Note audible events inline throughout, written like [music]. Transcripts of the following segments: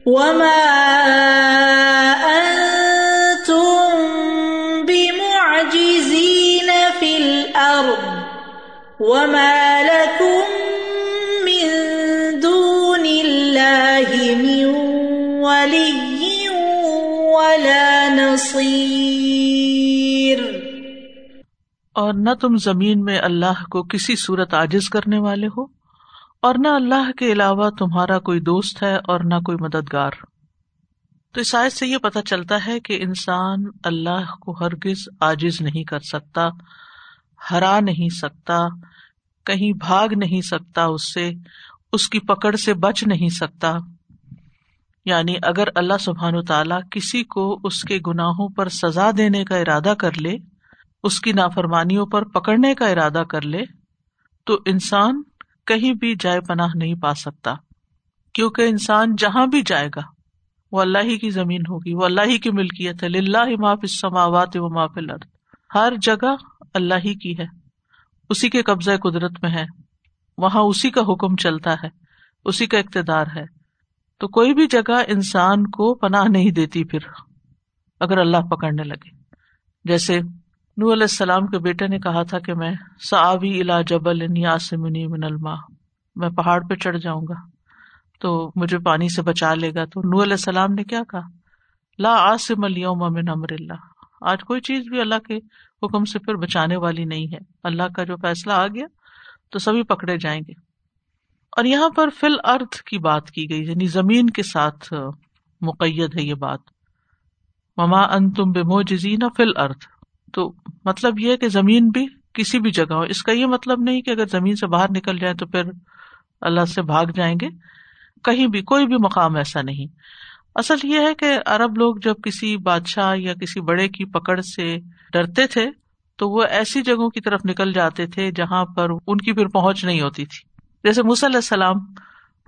وما أنتم بمعجزين في الأرض وما لكم من دون الله من ولي ولا نصير اور نہ تم زمین میں اللہ کو کسی صورت عاجز کرنے والے ہو؟ اور نہ اللہ کے علاوہ تمہارا کوئی دوست ہے اور نہ کوئی مددگار۔ تو اس آیت سے یہ پتا چلتا ہے کہ انسان اللہ کو ہرگز عاجز نہیں کر سکتا، ہرا نہیں سکتا، کہیں بھاگ نہیں سکتا اس سے، اس کی پکڑ سے بچ نہیں سکتا۔ یعنی اگر اللہ سبحان و تعالی کسی کو اس کے گناہوں پر سزا دینے کا ارادہ کر لے، اس کی نافرمانیوں پر پکڑنے کا ارادہ کر لے، تو انسان کہیں بھی جائے پناہ نہیں پا سکتا۔ کیونکہ انسان جہاں بھی جائے گا، وہ اللہ ہی کی زمین ہوگی، وہ اللہ ہی کی ملکیت ہے۔ اللہ معاف السماوات و معاف الارض۔ ہر جگہ اللہ ہی کی ہے۔ اسی کے قبضۂ قدرت میں ہے۔ وہاں اسی کا حکم چلتا ہے، اسی کا اقتدار ہے۔ تو کوئی بھی جگہ انسان کو پناہ نہیں دیتی پھر، اگر اللہ پکڑنے لگے۔ جیسے نو علیہ السلام کے بیٹے نے کہا تھا کہ میں ساوی الا جبل یاسمنی من الما میں پہاڑ پہ چڑھ جاؤں گا، تو مجھے پانی سے بچا لے گا۔ تو نو علیہ السلام نے کیا کہا؟ لا آسم اليوم من امر اللہ۔ آج کوئی چیز بھی اللہ کے حکم سے پھر بچانے والی نہیں ہے۔ اللہ کا جو فیصلہ آ گیا، تو سبھی پکڑے جائیں گے۔ اور یہاں پر فل ارتھ کی بات کی گئی یعنی زمین کے ساتھ مقید ہے یہ بات۔ مما ان تم بے موجزین فل ارتھ تو مطلب یہ کہ زمین بھی کسی بھی جگہ ہو۔ اس کا یہ مطلب نہیں کہ اگر زمین سے باہر نکل جائے تو پھر اللہ سے بھاگ جائیں گے۔ کہیں بھی، کوئی بھی مقام ایسا نہیں۔ اصل یہ ہے کہ ارب لوگ جب کسی بادشاہ یا کسی بڑے کی پکڑ سے ڈرتے تھے، تو وہ ایسی جگہوں کی طرف نکل جاتے تھے جہاں پر ان کی پھر پہنچ نہیں ہوتی تھی۔ جیسے علیہ السلام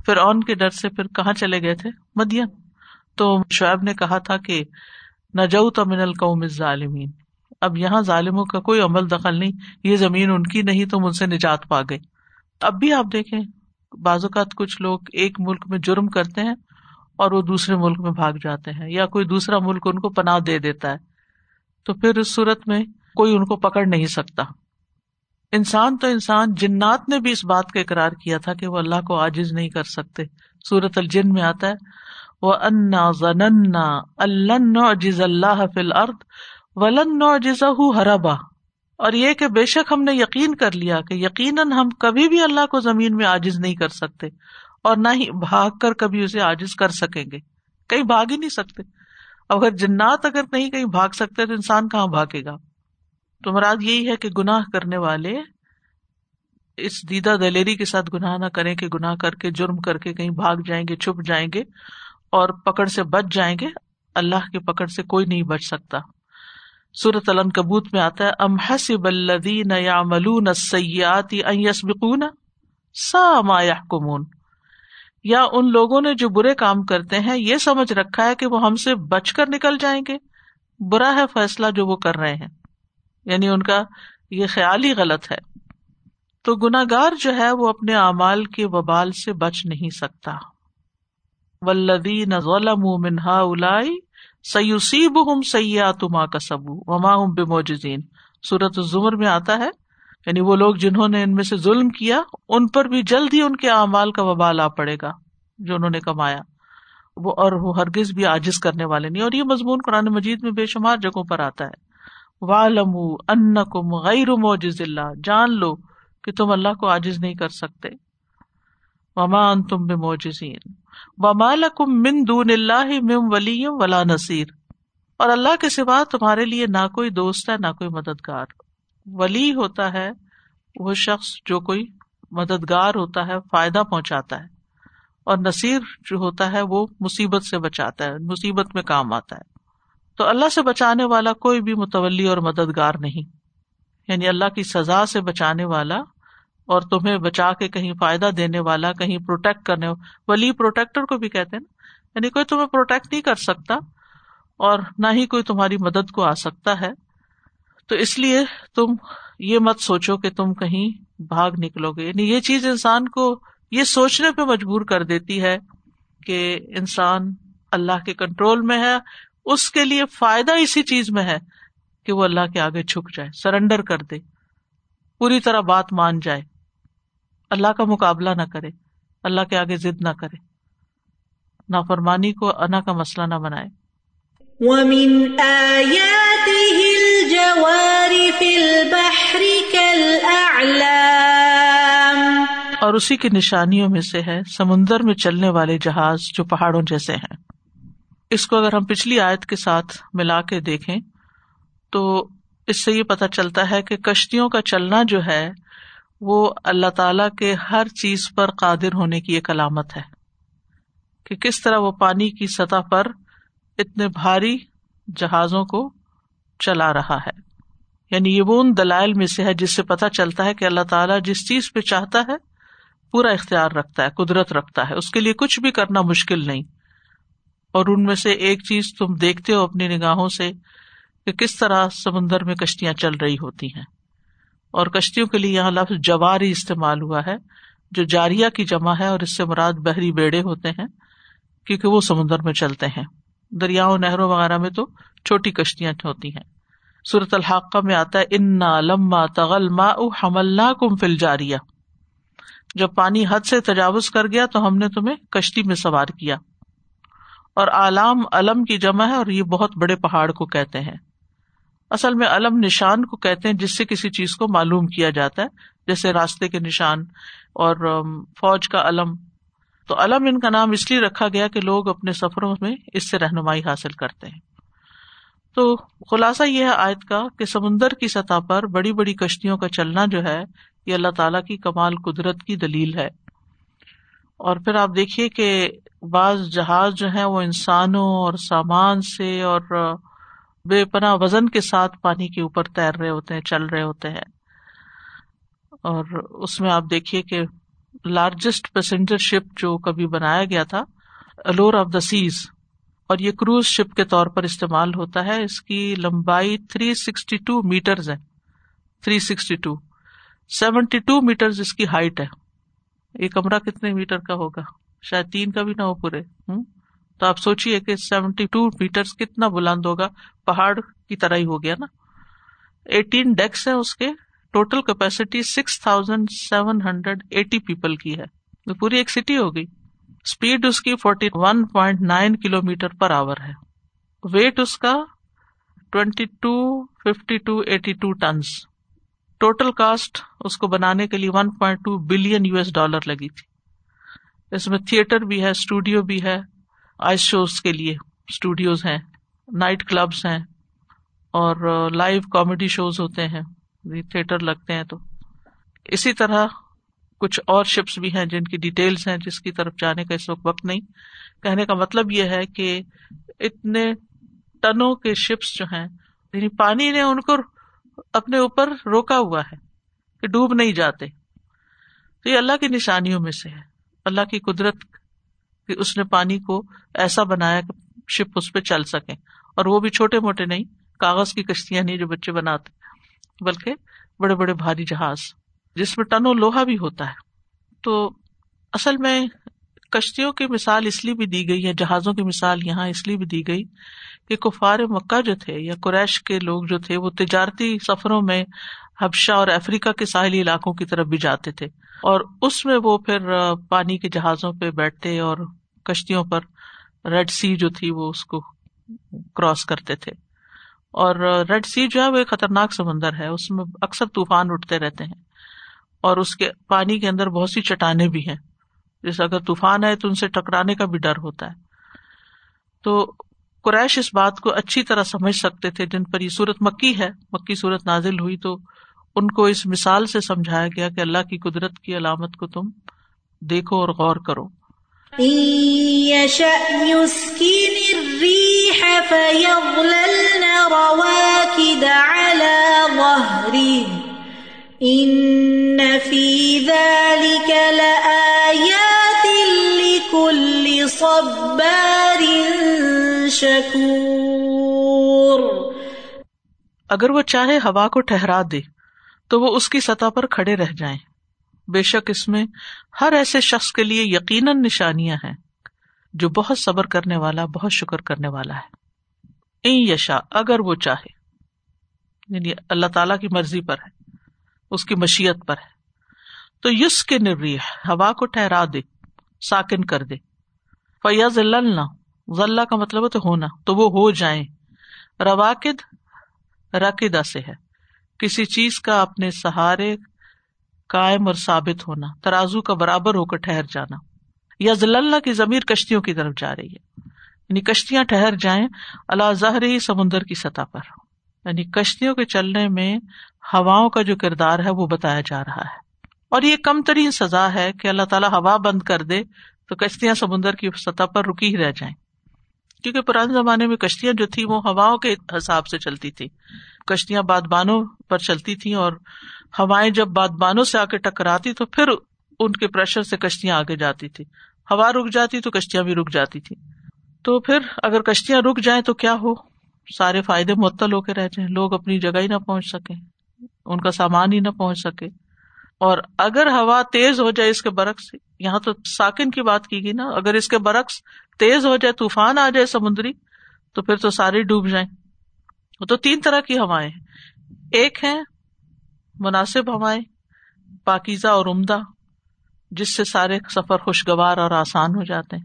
پھر اون کے ڈر سے پھر کہاں چلے گئے تھے؟ مدین۔ تو شعیب نے کہا تھا کہ نجو من القوم ظالمین اب یہاں ظالموں کا کوئی عمل دخل نہیں، یہ زمین ان کی نہیں تو ان سے نجات پا گئے۔ اب بھی آپ دیکھیں، بعض اوقات کچھ لوگ ایک ملک میں جرم کرتے ہیں اور وہ دوسرے ملک میں بھاگ جاتے ہیں، یا کوئی دوسرا ملک ان کو پناہ دے دیتا ہے۔ تو پھر اس صورت میں کوئی ان کو پکڑ نہیں سکتا۔ انسان تو انسان، جنات نے بھی اس بات کا اقرار کیا تھا کہ وہ اللہ کو آجز نہیں کر سکتے۔ سورت الجن میں آتا ہے وہ انا ضننا اللہ اللہ فل ارد ولن نو جزا ہرابا اور یہ کہ بے شک ہم نے یقین کر لیا کہ یقیناً ہم کبھی بھی اللہ کو زمین میں آجز نہیں کر سکتے اور نہ ہی بھاگ کر کبھی اسے آجز کر سکیں گے۔ کہیں بھاگ ہی نہیں سکتے۔ اگر جنات اگر نہیں کہیں بھاگ سکتے تو انسان کہاں بھاگے گا؟ تو مراد یہی ہے کہ گناہ کرنے والے اس دیدہ دلیری کے ساتھ گناہ نہ کریں کہ گناہ کر کے، جرم کر کے کہیں بھاگ جائیں گے، چھپ جائیں گے اور پکڑ سے بچ جائیں گے۔ اللہ کی پکڑ سے کوئی نہیں بچ سکتا۔ سورت الن کبوت میں آتا ہے، ام حسب الذین یعملون السیئات ان یسبقون سا ما یحکمون۔ یا ان لوگوں نے جو برے کام کرتے ہیں، یہ سمجھ رکھا ہے کہ وہ ہم سے بچ کر نکل جائیں گے۔ برا ہے فیصلہ جو وہ کر رہے ہیں۔ یعنی ان کا یہ خیال ہی غلط ہے۔ تو گناگار جو ہے، وہ اپنے اعمال کے وبال سے بچ نہیں سکتا۔ ولدین ظلموا من هؤلاء سیوسیب ہم سیات ماں کا سبو وما ہم بے موجزین سورت الزمر میں آتا ہے یعنی وہ لوگ جنہوں نے ان میں سے ظلم کیا، ان پر بھی جلد ہی ان کے اعمال کا وبال آ پڑے گا، جو انہوں نے کمایا۔ وہ اور وہ ہرگز بھی عاجز کرنے والے نہیں۔ اور یہ مضمون قرآن مجید میں بے شمار جگہوں پر آتا ہے۔ والم ان کم غیر موجز اللہ جان لو کہ تم اللہ کو عاجز نہیں کر سکتے۔ وما ان تم بے موجزین لکم من دون اللہ مم ولی ولا نصیر اور اللہ کے سوا تمہارے لیے نہ کوئی دوست ہے، نہ کوئی مددگار۔ ولی ہوتا ہے وہ شخص جو کوئی مددگار ہوتا ہے، فائدہ پہنچاتا ہے۔ اور نصیر جو ہوتا ہے، وہ مصیبت سے بچاتا ہے، مصیبت میں کام آتا ہے۔ تو اللہ سے بچانے والا کوئی بھی متولی اور مددگار نہیں۔ یعنی اللہ کی سزا سے بچانے والا اور تمہیں بچا کے کہیں فائدہ دینے والا، کہیں پروٹیکٹ کرنے ولی پروٹیکٹر کو بھی کہتے نا۔ یعنی کوئی تمہیں پروٹیکٹ نہیں کر سکتا اور نہ ہی کوئی تمہاری مدد کو آ سکتا ہے۔ تو اس لیے تم یہ مت سوچو کہ تم کہیں بھاگ نکلو گے۔ یعنی یہ چیز انسان کو یہ سوچنے پہ مجبور کر دیتی ہے کہ انسان اللہ کے کنٹرول میں ہے، اس کے لیے فائدہ اسی چیز میں ہے کہ وہ اللہ کے آگے چھک جائے سرنڈر کر دے، پوری طرح بات مان جائے۔ اللہ کا مقابلہ نہ کرے اللہ کے آگے ضد نہ کرے۔ نافرمانی کو انا کا مسئلہ نہ بنائے۔ وَمِنْ آيَاتِهِ الْجَوَارِ فِي الْبَحْرِ كَالْأَعْلَامِ۔ اور اسی کی نشانیوں میں سے ہے سمندر میں چلنے والے جہاز جو پہاڑوں جیسے ہیں۔ اس کو اگر ہم پچھلی آیت کے ساتھ ملا کے دیکھیں تو اس سے یہ پتا چلتا ہے کہ کشتیوں کا چلنا جو ہے وہ اللہ تعالی کے ہر چیز پر قادر ہونے کی ایک علامت ہے کہ کس طرح وہ پانی کی سطح پر اتنے بھاری جہازوں کو چلا رہا ہے۔ یعنی یہ وہ ان دلائل میں سے ہے جس سے پتا چلتا ہے کہ اللہ تعالیٰ جس چیز پہ چاہتا ہے پورا اختیار رکھتا ہے، قدرت رکھتا ہے۔ اس کے لیے کچھ بھی کرنا مشکل نہیں۔ اور ان میں سے ایک چیز تم دیکھتے ہو اپنی نگاہوں سے کہ کس طرح سمندر میں کشتیاں چل رہی ہوتی ہیں۔ اور کشتیوں کے لیے یہاں لفظ جواری استعمال ہوا ہے، جو جاریا کی جمع ہے اور اس سے مراد بحری بیڑے ہوتے ہیں، کیونکہ وہ سمندر میں چلتے ہیں۔ دریاؤں نہروں وغیرہ میں تو چھوٹی کشتیاں ہوتی ہیں۔ صورت الحقہ میں آتا ہے، انا لما تغل ما حمل کم فل جاریا جب پانی حد سے تجاوز کر گیا تو ہم نے تمہیں کشتی میں سوار کیا۔ اور عالم علم کی جمع ہے اور یہ بہت بڑے پہاڑ کو کہتے ہیں۔ اصل میں علم نشان کو کہتے ہیں جس سے کسی چیز کو معلوم کیا جاتا ہے، جیسے راستے کے نشان اور فوج کا علم۔ تو علم ان کا نام اس لیے رکھا گیا کہ لوگ اپنے سفروں میں اس سے رہنمائی حاصل کرتے ہیں۔ تو خلاصہ یہ ہے آیت کا کہ سمندر کی سطح پر بڑی بڑی کشتیوں کا چلنا جو ہے، یہ اللہ تعالیٰ کی کمال قدرت کی دلیل ہے۔ اور پھر آپ دیکھیے کہ بعض جہاز جو ہے وہ انسانوں اور سامان سے اور بے پناہ وزن کے ساتھ پانی کے اوپر تیر رہے ہوتے ہیں، چل رہے ہوتے ہیں۔ اور اس میں آپ دیکھیے کہ لارجسٹ پیسنجر شپ جو کبھی بنایا گیا تھا الور آف دا سیز اور یہ کروز شپ کے طور پر استعمال ہوتا ہے۔ اس کی لمبائی تھری سکسٹی ٹو میٹر ہے۔ Three sixty two seventy two metre اس کی ہائٹ ہے۔ یہ کمرہ کتنے میٹر کا ہوگا؟ شاید تین کا بھی نہ ہو پورے۔ ہوں تو آپ سوچیے کہ سیونٹی ٹو میٹر کتنا بلند ہوگا؟ پہاڑ کی طرح ہی ہو گیا نا۔ ایٹین ڈیکس ہے اس کے۔ Total capacity six thousand seven hundred eighty people کی ہے۔ پوری ایک سٹی ہوگی۔ اسپیڈ اس کی forty one point nine kilometre per hour ہے۔ ویٹ اس کا twenty two fifty two eighty two tons total cost اس کو بنانے کے لیے one point two billion U S dollar لگی تھی۔ اس میں تھیئٹر بھی ہے اسٹوڈیو بھی ہے۔ آئس شوز کے لیے اسٹوڈیوز ہیں، نائٹ کلبس ہیں اور لائیو کامیڈی شوز ہوتے ہیں تھیٹر لگتے ہیں تو۔ اسی طرح کچھ اور شپس بھی ہیں جن کی ڈیٹیلس ہیں جس کی طرف جانے کا اس وقت وقت نہیں۔ کہنے کا مطلب یہ ہے کہ اتنے ٹنوں کے شپس جو ہیں یعنی پانی نے ان کو اپنے اوپر روکا ہوا ہے کہ ڈوب نہیں جاتے۔ تو یہ اللہ کی نشانیوں میں سے ہے۔ اللہ کی قدرت کہ اس نے پانی کو ایسا بنایا کہ شپ اس پہ چل سکے۔ اور وہ بھی چھوٹے موٹے نہیں، کاغذ کی کشتیاں نہیں جو بچے بناتے، بلکہ بڑے بڑے بھاری جہاز، جس میں ٹنوں لوہا بھی ہوتا ہے۔ تو اصل میں کشتیوں کی مثال اس لیے بھی دی گئی ہے، جہازوں کی مثال یہاں اس لیے بھی دی گئی کہ کفار مکہ جو تھے یا قریش کے لوگ جو تھے، وہ تجارتی سفروں میں حبشہ اور افریقہ کے ساحلی علاقوں کی طرف بھی جاتے تھے۔ اور اس میں وہ پھر پانی کے جہازوں پہ بیٹھتے اور کشتیوں پر ریڈ سی جو تھی وہ اس کو کراس کرتے تھے۔ اور ریڈ سی جو ہے وہ ایک خطرناک سمندر ہے، اس میں اکثر طوفان اٹھتے رہتے ہیں۔ اور اس کے پانی کے اندر بہت سی چٹانیں بھی ہیں۔ جیسے اگر طوفان ہے تو ان سے ٹکرانے کا بھی ڈر ہوتا ہے۔ تو قریش اس بات کو اچھی طرح سمجھ سکتے تھے۔ جن پر یہ صورت مکی ہے، مکی صورت نازل ہوئی تو ان کو اس مثال سے سمجھایا گیا کہ اللہ کی قدرت کی علامت کو تم دیکھو اور غور کرو۔ صبار اگر وہ چاہے ہوا کو ٹھہرا دے، تو وہ اس کی سطح پر کھڑے رہ جائیں۔ بے شک اس میں ہر ایسے شخص کے لیے یقیناً نشانیاں ہیں جو بہت صبر کرنے والا، بہت شکر کرنے والا ہے۔ این یشا اگر وہ چاہے یعنی اللہ تعالی کی مرضی پر ہے، اس کی مشیت پر ہے، تو یس کے نری ہوا کو ٹھہرا دے، ساکن کر دے۔ فیاض ذلہ کا مطلب ہے تو ہونا، تو وہ ہو جائیں۔ رواقد رقدا سے ہے۔ کسی چیز کا اپنے سہارے قائم اور ثابت ہونا، ترازو کا برابر ہو کر ٹھہر جانا۔ یا ذلّہ کی ضمیر کشتیوں کی طرف جا رہی ہے۔ یعنی کشتیاں ٹھہر جائیں اللہ ظاہر ہی سمندر کی سطح پر۔ یعنی کشتیوں کے چلنے میں ہواؤں کا جو کردار ہے وہ بتایا جا رہا ہے۔ اور یہ کم ترین سزا ہے کہ اللہ تعالیٰ ہوا بند کر دے تو کشتیاں سمندر کی سطح پر رکی ہی رہ جائیں۔ کیونکہ پرانے زمانے میں کشتیاں جو تھی وہ ہواؤں کے حساب سے چلتی تھی کشتیاں بادبانوں پر چلتی تھی اور ہوائیں جب بادبانوں سے آ کے ٹکراتی تو پھر ان کے پریشر سے کشتیاں آگے جاتی تھی ہوا رک جاتی تو کشتیاں بھی رک جاتی تھی تو پھر اگر کشتیاں رک جائیں تو کیا ہو؟ سارے فائدے معطل ہو کے رہ جائیں۔ لوگ اپنی جگہ ہی نہ پہنچ سکیں۔ ان کا سامان ہی نہ پہنچ سکے۔ اور اگر ہوا تیز ہو جائے اس کے برعکس، یہاں تو ساکن کی بات کی گئی نا، اگر اس کے برعکس تیز ہو جائے، طوفان آ جائے سمندری، تو پھر تو سارے ڈوب جائیں۔ تو تین طرح کی ہوائیں ایک ہے مناسب ہوائیں، پاکیزہ اور عمدہ، جس سے سارے سفر خوشگوار اور آسان ہو جاتے ہیں۔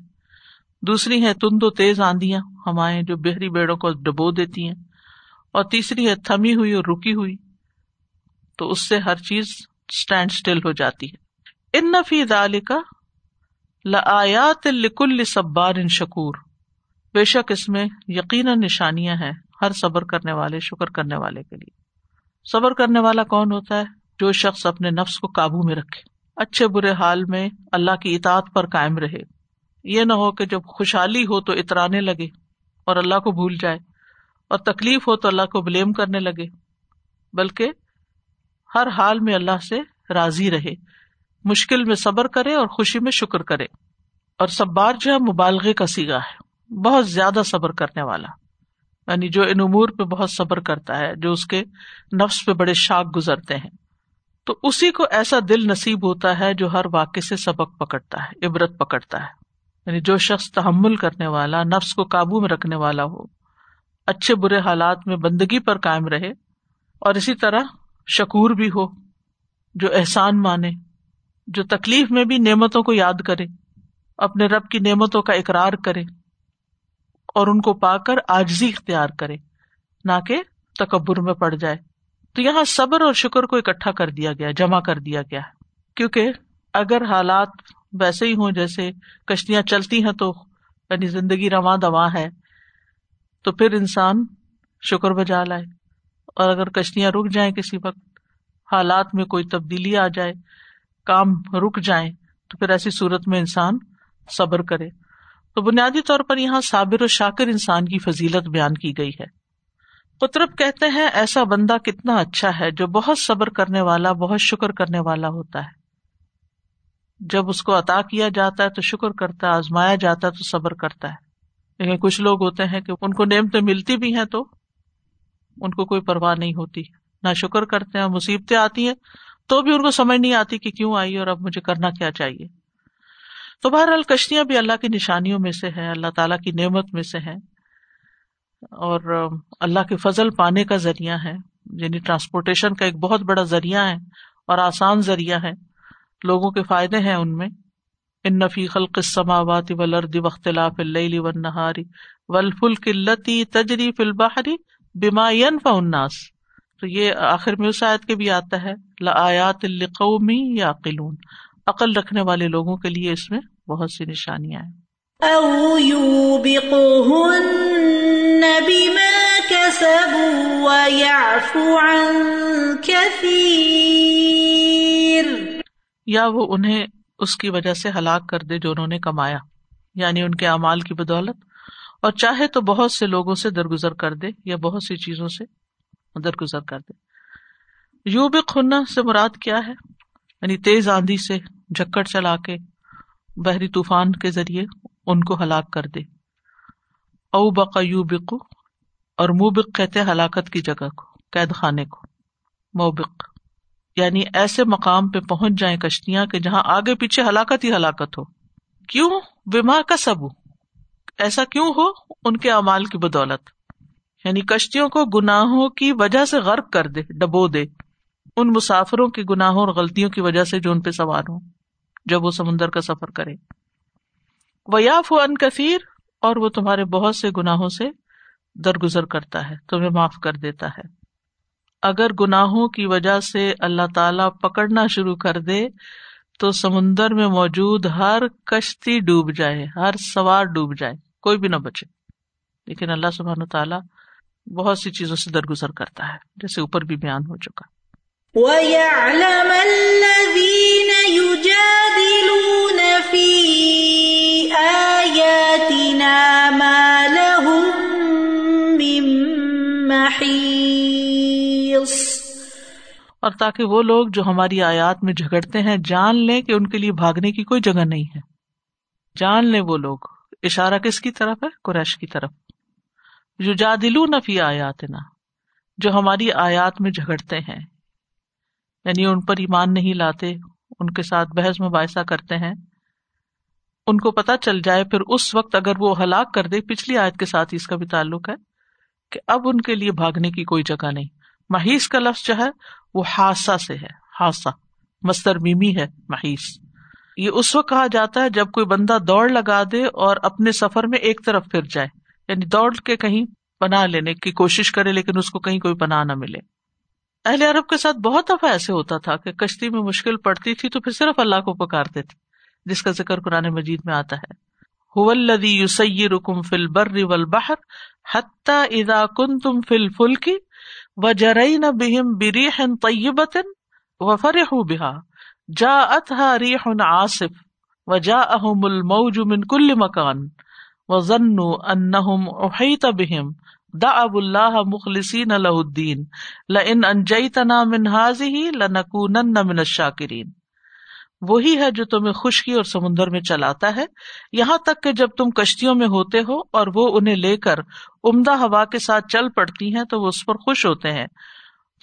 دوسری ہے تند و تیز آندیاں، ہوائیں جو بحری بیڑوں کو ڈبو دیتی ہیں۔ اور تیسری ہے تھمی ہوئی اور رکی ہوئی، تو اس سے ہر چیز اسٹینڈ اسٹل ہو جاتی ہے۔ ان نفی دال کا لیات لکل صبار ان شکور۔ بے شک اس میں یقینا نشانیاں ہیں ہر صبر کرنے والے، شکر کرنے والے کے لیے۔ صبر کرنے والا کون ہوتا ہے؟ جو شخص اپنے نفس کو قابو میں رکھے۔ اچھے برے حال میں اللہ کی اطاعت پر قائم رہے۔ یہ نہ ہو کہ جب خوشحالی ہو تو اترانے لگے اور اللہ کو بھول جائے۔ اور تکلیف ہو تو اللہ کو بلیم کرنے لگے۔ بلکہ ہر حال میں اللہ سے راضی رہے۔ مشکل میں صبر کرے اور خوشی میں شکر کرے۔ اور سب بار جو ہے مبالغے کا سیگا ہے، بہت زیادہ صبر کرنے والا۔ یعنی جو ان امور پہ بہت صبر کرتا ہے، جو اس کے نفس پہ بڑے شاک گزرتے ہیں۔ تو اسی کو ایسا دل نصیب ہوتا ہے جو ہر واقع سے سبق پکڑتا ہے، عبرت پکڑتا ہے۔ یعنی جو شخص تحمل کرنے والا، نفس کو قابو میں رکھنے والا ہو، اچھے برے حالات میں بندگی پر قائم رہے اور اسی طرح شکور بھی ہو، جو احسان مانے۔ جو تکلیف میں بھی نعمتوں کو یاد کرے، اپنے رب کی نعمتوں کا اقرار کرے اور ان کو پا کر آجزی اختیار کرے، نہ کہ تکبر میں پڑ جائے۔ تو یہاں صبر اور شکر کو اکٹھا کر دیا گیا، جمع کر دیا گیا۔ کیونکہ اگر حالات ویسے ہی ہوں، جیسے کشتیاں چلتی ہیں تو یعنی زندگی رواں دواں ہے، تو پھر انسان شکر بجا لائے۔ اور اگر کشتیاں رک جائیں کسی وقت، حالات میں کوئی تبدیلی آ جائے کام رک جائیں تو پھر ایسی صورت میں انسان صبر کرے۔ تو بنیادی طور پر یہاں صابر و شاکر انسان کی فضیلت بیان کی گئی ہے۔ قطرب کہتے ہیں، ایسا بندہ کتنا اچھا ہے جو بہت صبر کرنے والا، بہت شکر کرنے والا ہوتا ہے۔ جب اس کو عطا کیا جاتا ہے تو شکر کرتا ہے، آزمایا جاتا ہے تو صبر کرتا ہے۔ لیکن کچھ لوگ ہوتے ہیں کہ ان کو نعمتیں ملتی بھی ہیں تو ان کو کوئی پرواہ نہیں ہوتی۔ نہ شکر کرتے ہیں، مصیبتیں آتی ہیں تو بھی ان کو سمجھ نہیں آتی کہ کیوں آئی اور اب مجھے کرنا کیا چاہیے۔ تو بہرحال کشتیاں بھی اللہ کی نشانیوں میں سے ہے اللہ تعالیٰ کی نعمت میں سے ہے اور اللہ کے فضل پانے کا ذریعہ ہے یعنی ٹرانسپورٹیشن کا ایک بہت بڑا ذریعہ ہے اور آسان ذریعہ ہے لوگوں کے فائدے ہیں ان میں۔ ان نفی خلق السماوات والارض واختلاف اللیل والنہار والفلک اللتی تجری فی البحر بما ينفع الناس۔ تو یہ آخر میں اس آیت کے بھی آتا ہے لآیات لقوم یعقلون عقل رکھنے والے لوگوں کے لیے اس میں بہت سی نشانیاں ہیں۔ او يوبقهن بما كسبوا ويعفو عن كثير۔ یا وہ انہیں اس کی وجہ سے ہلاک کر دے جو انہوں نے کمایا یعنی ان کے اعمال کی بدولت۔ اور چاہے تو بہت سے لوگوں سے درگزر کر دے یا بہت سی چیزوں سے۔ درگزر کر دے یو خنہ سے مراد کیا ہے؟ یعنی تیز آندھی سے جکڑ چلا کے بحری طوفان کے ذریعے ان کو ہلاک کر دے۔ او بقا یو بکو اور موبق کہتے ہلاکت کی جگہ کو، قید خانے کو۔ موبق یعنی ایسے مقام پہ پہنچ جائیں کشتیاں کہ جہاں آگے پیچھے ہلاکت ہی ہلاکت ہو۔ کیوں؟ بیما کا سب ایسا کیوں ہو؟ ان کے امال کی بدولت۔ یعنی کشتیوں کو گناہوں کی وجہ سے غرق کر دے، ڈبو دے۔ ان مسافروں کے گناہوں اور غلطیوں کی وجہ سے جو ان پہ سوار ہوں، جب وہ سمندر کا سفر کرے ویاف ان کثیر اور وہ تمہارے بہت سے گناہوں سے درگزر کرتا ہے، تمہیں معاف کر دیتا ہے۔ اگر گناہوں کی وجہ سے اللہ تعالی پکڑنا شروع کر دے، تو سمندر میں موجود ہر کشتی ڈوب جائے، ہر سوار ڈوب جائے، کوئی بھی نہ بچے۔ لیکن اللہ سبحان تعالیٰ بہت سی چیزوں سے درگزر کرتا ہے جیسے اوپر بھی بیان ہو چکا۔ وَيَعْلَمَ الَّذِينَ يُجَادِلُونَ فِي آيَاتِنَا مَا لَهُم مِّن مَّحِيصٍ۔ اور تاکہ وہ لوگ جو ہماری آیات میں جھگڑتے ہیں جان لیں کہ ان کے لیے بھاگنے کی کوئی جگہ نہیں ہے۔ جان لیں وہ لوگ۔ اشارہ کس کی طرف ہے؟ قریش کی طرف۔ جو جادلو نفی آیات نا جو ہماری آیات میں جھگڑتے ہیں۔ یعنی ان پر ایمان نہیں لاتے، ان کے ساتھ بحث مباحثہ کرتے ہیں۔ ان کو پتا چل جائے، پھر اس وقت اگر وہ ہلاک کر دے، پچھلی آیت کے ساتھ اس کا بھی تعلق ہے کہ اب ان کے لیے بھاگنے کی کوئی جگہ نہیں۔ مہیش کا لفظ جو ہے، وہ حادثہ سے ہے حادثہ مستر میمی ہے مہیش یہ اس وقت کہا جاتا ہے جب کوئی بندہ دوڑ لگا دے اور اپنے سفر میں ایک طرف پھر جائے۔ یعنی دوڑ کے کہیں پناہ لینے کی کوشش کرے، لیکن اس کو کہیں کوئی پناہ نہ ملے۔ اہل عرب کے ساتھ بہت دفعہ ایسے ہوتا تھا کہ کشتی میں مشکل پڑتی تھی تو پھر صرف اللہ کو پکارتے تھے، جس کا ذکر قرآن مجید میں آتا ہے۔ رکم فل بر ول بہر حتہ ادا کن تم فل فل کی و جرئی نہ بہم بری طیبتن و فرح بہا جا اتہ ریح آصف و جا اہم الموج من کل مکان۔ و ضن انہم احیط بہم دا اب اللہ مخلصین لہ الدین لئن انجیتنا من هذه لنکونن من الشاکرین وہی ہے جو تمہیں خشکی اور سمندر میں چلاتا ہے. یہاں تک کہ جب تم کشتیوں میں ہوتے ہو اور وہ انہیں لے کر عمدہ ہوا کے ساتھ چل پڑتی ہیں تو وہ اس پر خوش ہوتے ہیں.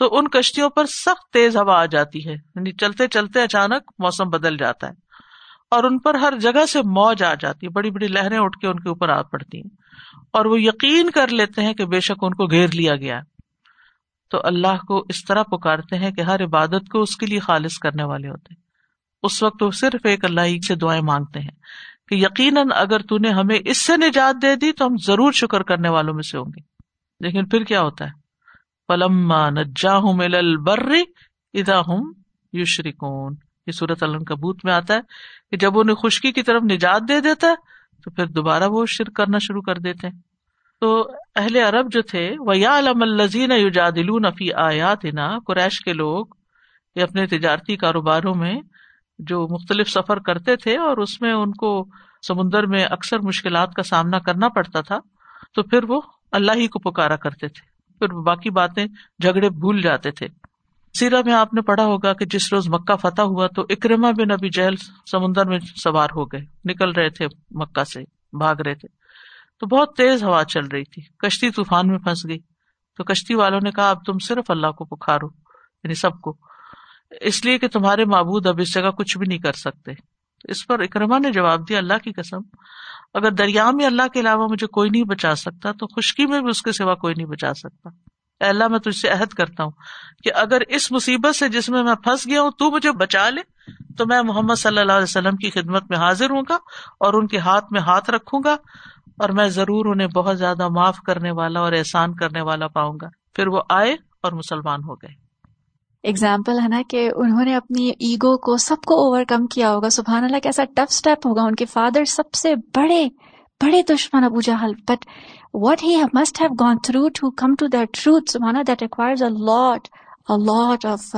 تو ان کشتیوں پر سخت تیز ہوا آ جاتی ہے. یعنی چلتے چلتے اچانک موسم بدل جاتا ہے. اور ان پر ہر جگہ سے موج آ جاتی ہے، بڑی بڑی لہریں اٹھ کے ان کے اوپر آ پڑتی ہیں۔ اور وہ یقین کر لیتے ہیں کہ بے شک ان کو گھیر لیا گیا۔ تو اللہ کو اس طرح پکارتے ہیں کہ ہر عبادت کو اس کے لیے خالص کرنے والے ہوتے ہیں۔ اس وقت وہ صرف ایک اللہ سے دعائیں مانگتے ہیں کہ یقیناً اگر تو نے ہمیں اس سے نجات دے دی تو ہم ضرور شکر کرنے والوں میں سے ہوں گے۔ لیکن پھر کیا ہوتا ہے؟ پلما نجا ہوں ادا ہوں یو شریکون یہ صورت علم کبوت میں آتا ہے کہ جب انہیں خشکی کی طرف نجات دے دیتا ہے، تو پھر دوبارہ وہ شرک کرنا شروع کر دیتے ہیں۔ تو اہل عرب جو تھے وہ یا علم الزین یوجادل فی آیات نا قریش کے لوگ یہ اپنے تجارتی کاروباروں میں جو مختلف سفر کرتے تھے اور اس میں ان کو سمندر میں اکثر مشکلات کا سامنا کرنا پڑتا تھا، تو پھر وہ اللہ ہی کو پکارا کرتے تھے۔ پھر باقی باتیں جھگڑے بھول جاتے تھے۔ سیرا میں آپ نے پڑھا ہوگا کہ جس روز مکہ فتح ہوا تو اکرما بن ابھی جہل سمندر میں سوار ہو گئے۔ نکل رہے تھے مکہ سے، بھاگ رہے تھے۔ تو بہت تیز ہوا چل رہی تھی۔ کشتی طوفان میں پھنس گئی۔ تو کشتی والوں نے کہا، اب تم صرف اللہ کو پکارو یعنی سب کو۔ اس لیے کہ تمہارے معبود اب اس جگہ کچھ بھی نہیں کر سکتے۔ اس پر اکرما نے جواب دیا، اللہ کی قسم، اگر دریا میں اللہ کے علاوہ مجھے کوئی نہیں بچا سکتا، تو خشکی میں بھی اس کے سوا کوئی نہیں بچا سکتا۔ اللہ، میں تجھ سے عہد کرتا ہوں کہ اگر اس مصیبت سے جس میں میں پھنس گیا ہوں، تو مجھے بچا لے۔ تو میں محمد صلی اللہ علیہ وسلم کی خدمت میں حاضر ہوں گا اور ان کے ہاتھ میں ہاتھ رکھوں گا اور میں ضرور انہیں بہت زیادہ معاف کرنے والا اور احسان کرنے والا پاؤں گا۔ پھر وہ آئے اور مسلمان ہو گئے۔ اگزامپل ہے نا کہ انہوں نے اپنی ایگو کو سب کو اوور کم کیا ہوگا۔ سبحان اللہ، کیسا ٹف اسٹیپ ہوگا۔ ان کے فادر سب سے بڑے بڑے دشمن Abu Jahl but what he must have gone through to come to that truth سبحان that requires a lot a lot of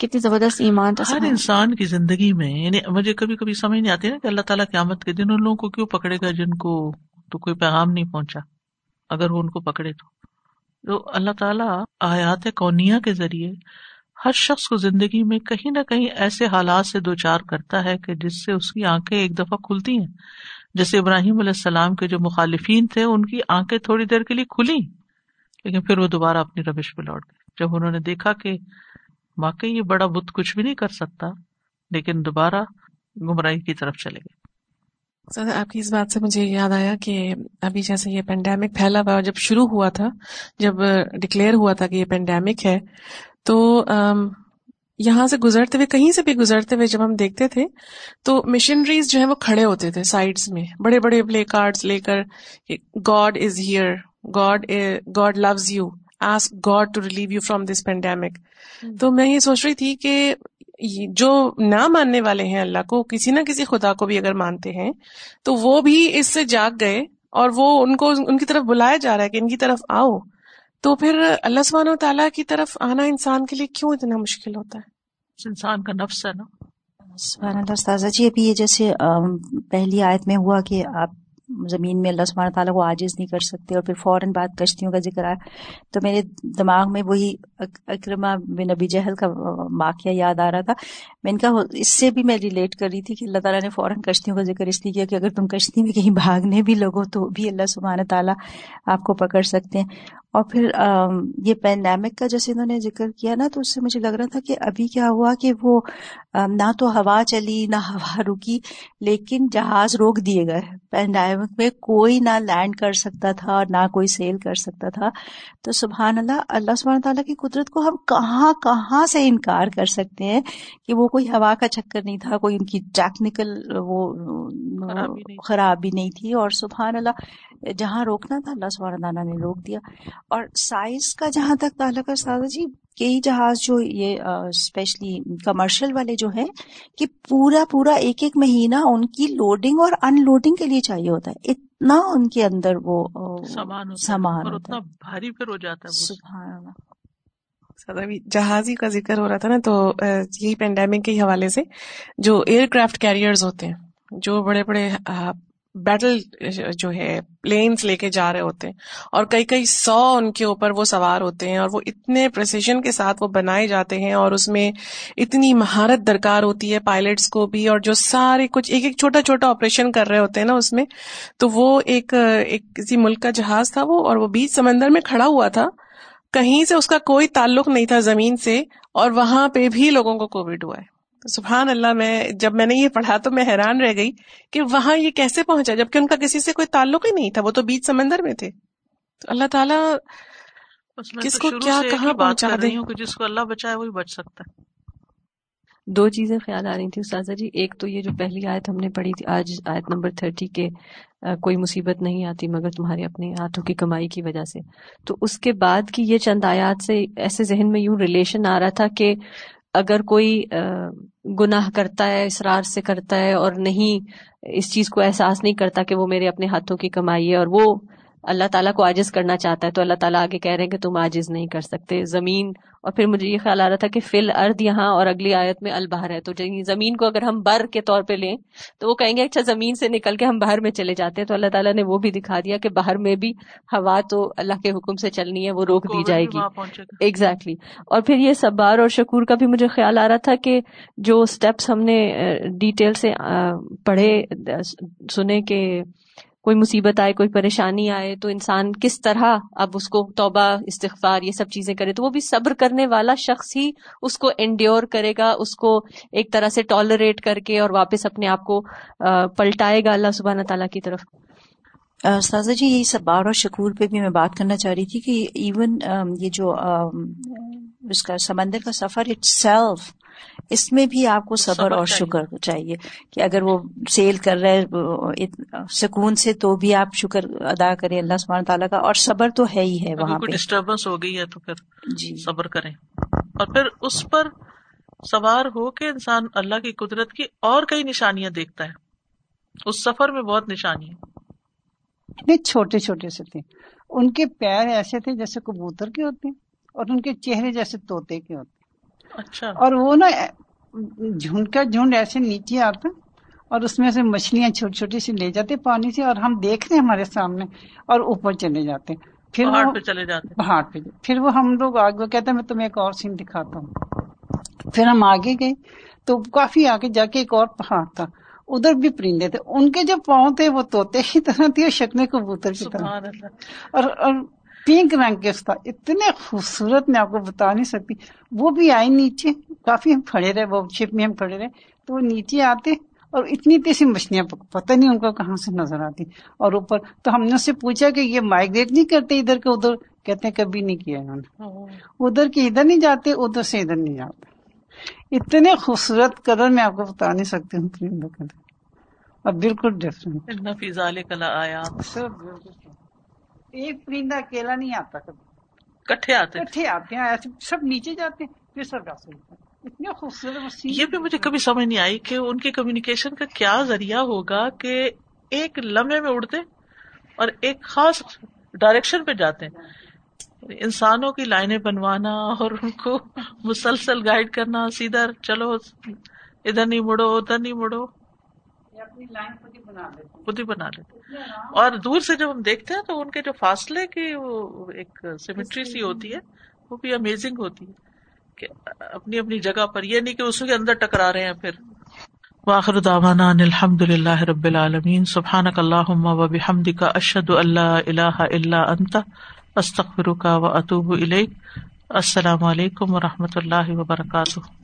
کتنی زبردست ایمان ہر انسان کی زندگی میں یعنی مجھے کبھی کبھی سمجھ نہیں آتی نا کہ اللہ تعالیٰ قیامت کے دن ان لوگوں کو کیوں پکڑے گا جن کو تو کوئی پیغام نہیں پہنچا اگر وہ ان کو پکڑے تو۔ تو اللہ تعالیٰ آیات کونیا کے ذریعے ہر شخص کو زندگی میں کہیں نہ کہیں ایسے حالات سے دو چار کرتا ہے کہ جس سے اس کی آنکھیں ایک دفعہ کھلتی ہیں۔ جیسے ابراہیم علیہ السلام کے جو مخالفین تھے، ان کی آنکھیں تھوڑی دیر کے لیے کھلی لیکن پھر وہ دوبارہ اپنی ربش پہ لوٹ گئے۔ جب انہوں نے دیکھا کہ واقعی یہ بڑا بت کچھ بھی نہیں کر سکتا، لیکن دوبارہ گمراہی کی طرف چلے گئے۔ سر، آپ کی اس بات سے مجھے یاد آیا کہ ابھی جیسے یہ پینڈیمک پھیلا ہوا جب شروع ہوا تھا، جب ڈکلیئر ہوا تھا کہ یہ پینڈیمک ہے، تو یہاں سے گزرتے ہوئے کہیں سے بھی گزرتے ہوئے جب ہم دیکھتے تھے تو مشنریز جو ہے وہ کھڑے ہوتے تھے سائڈس میں۔ بڑے بڑے پلے کارڈ لے کر God is here God God loves you ask God to relieve you from this pandemic تو میں یہ سوچ رہی تھی کہ جو نہ ماننے والے ہیں اللہ کو کسی نہ کسی خدا کو بھی اگر مانتے ہیں تو وہ بھی اس سے جاگ گئے اور وہ ان کو ان کی طرف بلایا جا رہا ہے کہ ان کی طرف آؤ۔ تو پھر اللہ سبحانہ و تعالیٰ کی طرف آنا انسان کے لیے کیوں اتنا مشکل ہوتا ہے؟ انسان کا نفس ہے نا۔ سبحان اللہ استاذہ جی ابھی یہ جیسے پہلی آیت میں ہوا کہ آپ زمین میں اللہ سبحانہ تعالیٰ کو عاجز نہیں کر سکتے اور پھر فوراً بعد کشتیوں کا ذکر آیا۔ تو میرے دماغ میں وہی اکرما بن نبی جہل کا واقعہ یاد آ رہا تھا۔ میں ان کا اس سے بھی میں ریلیٹ کر رہی تھی کہ اللہ تعالیٰ نے فوراً کشتیوں کا ذکر اس لیے کیا کہ اگر تم کشتی میں کہیں بھاگنے بھی لوگو تو بھی اللہ سبحانہ تعالیٰ آپ کو پکڑ سکتے ہیں۔ اور پھر یہ پینڈیمک کا جیسے انہوں نے ذکر کیا نا تو اس سے مجھے لگ رہا تھا کہ ابھی کیا ہوا کہ وہ نہ تو ہوا چلی نہ ہوا [laughs] رکی لیکن جہاز روک دیے گئے۔ پینڈیمک میں کوئی نہ لینڈ کر سکتا تھا اور نہ کوئی سیل کر سکتا تھا۔ تو سبحان اللہ اللہ سبحان تعالیٰ کی قدرت کو ہم کہاں کہاں سے انکار کر سکتے ہیں کہ وہ کوئی ہوا کا چکر نہیں تھا کوئی ان کی ٹیکنیکل وہ خرابی نہیں تھی۔ اور سبحان اللہ جہاں روکنا تھا اللہ سبحانہ تعالیٰ نے روک دیا۔ اور سائز کا جہاں تک تعلق ہے سادہ جی کئی جہاز جو یہ اسپیشلی کمرشل والے جو ہیں کہ پورا پورا ایک ایک مہینہ ان کی لوڈنگ اور ان لوڈنگ کے لیے چاہیے ہوتا ہے۔ اتنا ان کے اندر وہ سامان بھاری پھر ہو جاتا ہے جہازی کا ذکر ہو رہا تھا نا تو یہی پینڈیمک کے حوالے سے جو ایئر کرافٹ کیریئرز ہوتے ہیں جو بڑے بڑے بیٹل جو ہے پلینس لے کے جا رہے ہوتے ہیں اور کئی کئی سو ان کے اوپر وہ سوار ہوتے ہیں اور وہ اتنے پرسیشن کے ساتھ وہ بنائے جاتے ہیں اور اس میں اتنی مہارت درکار ہوتی ہے پائلٹس کو بھی اور جو سارے کچھ ایک ایک چھوٹا چھوٹا آپریشن کر رہے ہوتے ہیں نا اس میں تو وہ ایک ایک کسی ملک کا جہاز تھا وہ اور وہ بیچ سمندر میں کھڑا ہوا تھا کہیں سے اس کا کوئی تعلق نہیں تھا زمین سے اور وہاں پہ بھی لوگوں کو کووڈ ہوا ہے سبحان اللہ میں جب میں نے یہ پڑھا تو میں حیران رہ گئی کہ وہاں یہ کیسے پہنچا جبکہ ان کا کسی سے کوئی تعلق ہی نہیں تھا وہ تو بیچ سمندر میں تھے۔ تو اللہ تعالیٰ کس کو کیا کہاں پہنچا دے جس کو اللہ بچائے وہی بچ سکتا ہے۔ دو چیزیں خیال آ رہی تھی استاذہ جی ایک تو یہ جو پہلی آیت ہم نے پڑھی تھی آج آیت نمبر تھرٹی کے کوئی مصیبت نہیں آتی مگر تمہارے اپنے ہاتھوں کی کمائی کی وجہ سے۔ تو اس کے بعد کی یہ چند آیات سے ایسے ذہن میں یوں ریلیشن آ رہا تھا کہ اگر کوئی گناہ کرتا ہے اسرار سے کرتا ہے اور نہیں، اس چیز کو احساس نہیں کرتا کہ وہ میرے اپنے ہاتھوں کی کمائی ہے اور وہ اللہ تعالیٰ کو عاجز کرنا چاہتا ہے تو اللہ تعالیٰ آگے کہہ رہے ہیں کہ تم عاجز نہیں کر سکتے۔ زمین اور پھر مجھے یہ خیال آ رہا تھا کہ فل ارد یہاں اور اگلی آیت میں البہر ہے۔ تو زمین کو اگر ہم بر کے طور پہ لیں تو وہ کہیں گے اچھا زمین سے نکل کے ہم باہر میں چلے جاتے ہیں۔ تو اللہ تعالیٰ نے وہ بھی دکھا دیا کہ باہر میں بھی ہوا تو اللہ کے حکم سے چلنی ہے وہ روک دی جائے گی۔ ایگزیکٹلی اور پھر یہ سبار اور شکور کا بھی مجھے خیال آ رہا تھا کہ جو اسٹیپس ہم نے ڈیٹیل سے پڑھے سنے کہ کوئی مصیبت آئے، کوئی پریشانی آئے، تو انسان کس طرح اب اس کو توبہ، استغفار یہ سب چیزیں کرے، تو وہ بھی صبر کرنے والا شخص ہی اس کو انڈیور کرے گا، اس کو ایک طرح سے ٹالریٹ کر کے اور واپس اپنے آپ کو پلٹائے گا اللہ سبحانہ تعالیٰ کی طرف۔ سازا جی یہی سب بار اور شکور پہ بھی میں بات کرنا چاہ رہی تھی کہ ایون یہ جو اس کا سمندر کا سفر اٹ سیلف اس میں بھی آپ کو صبر اور شکر چاہیے کہ اگر وہ سیل کر رہے سکون سے تو بھی آپ شکر ادا کریں اللہ سبحانہ تعالیٰ کا۔ اور صبر تو ہے ہی ہے وہاں پہ۔ ڈسٹربنس ہو گئی ہے تو پھر جی۔ صبر کریں۔ اور پھر اس پر سوار ہو کے انسان اللہ کی قدرت کی اور کئی نشانیاں دیکھتا ہے۔ اس سفر میں بہت نشانی اتنے چھوٹے چھوٹے سے تھے۔ ان کے پیر ایسے تھے جیسے کبوتر کے ہوتے ہیں اور ان کے چہرے جیسے طوطے کے ہوتے اچھا۔ اور وہ نا جھنڈ کا جھنڈ ایسے نیچے آتا اور اس میں سے مچھلیاں چھوٹی چھوٹی سی لے جاتے پانی سے اور ہم دیکھ رہے ہمارے سامنے اور اوپر چلے جاتے پھر پہاڑ پہ چلے جاتے پہاڑ پہ۔ پھر وہ ہم لوگ آگے کہتے ہیں میں تمہیں ایک اور سین دکھاتا ہوں۔ پھر ہم آگے گئے تو کافی آگے جا کے ایک اور پہاڑ تھا۔ ادھر بھی پرندے تھے۔ ان کے جو پاؤں تھے وہ توتے کی طرح تھے اور شکنے کبوتر کی طرح۔ اور پنک رنگ کے کا اتنے خوبصورت میں آپ کو بتا نہیں سکتی۔ وہ بھی آئی نیچے کافی ہم کھڑے رہے وہ شپ میں ہم کھڑے رہے۔ تو وہ نیچے آتے اور اتنی تیسی مچھلیاں پتہ نہیں ان کو کہاں سے نظر آتی۔ اور اوپر تو ہم نے اس سے پوچھا کہ یہ مائگریٹ نہیں کرتے ادھر کے ادھر؟ کہتے ہیں کبھی نہیں کیا انہوں نے۔ ادھر کے ادھر نہیں جاتے ادھر سے ادھر نہیں جاتے۔ اتنے خوبصورت کلر میں آپ کو بتا نہیں سکتی ہوں۔ پرندوں کا اور بالکل ڈفرینٹ ایک پرندہ اکیلا نہیں آتا کبھی کٹھے آتے کٹھے آتے ہیں ایسے سب نیچے جاتے ہیں پھر سب ویسے اتنے خوبصورت یہ بھی مجھے کبھی سمجھ نہیں آئی کہ ان کی کمیونیکیشن کا کیا ذریعہ ہوگا کہ ایک لمحے میں اڑتے اور ایک خاص ڈائریکشن پہ جاتے ہیں انسانوں کی لائنیں بنوانا اور ان کو مسلسل گائیڈ کرنا سیدھا چلو ادھر نہیں مڑو ادھر نہیں مڑو خود ہی بنا لیتے اور دور سے جب ہم دیکھتے ہیں تو ان کے جو فاصلے کی وہ ایک سیمیٹری سی ہوتی ہے وہ بھی امیزنگ ہوتی ہے کہ اپنی اپنی جگہ پر یہ نہیں کہ اس کے اندر ٹکرا رہے ہیں پھر۔ واخر دعوانا ان الحمد للہ رب العالمین۔ سبحانک اللہم و بحمدک اشہد اللہ الہ الا انت استغفرک و اتوب الیک۔ السلام علیکم و رحمۃ اللہ وبرکاتہ۔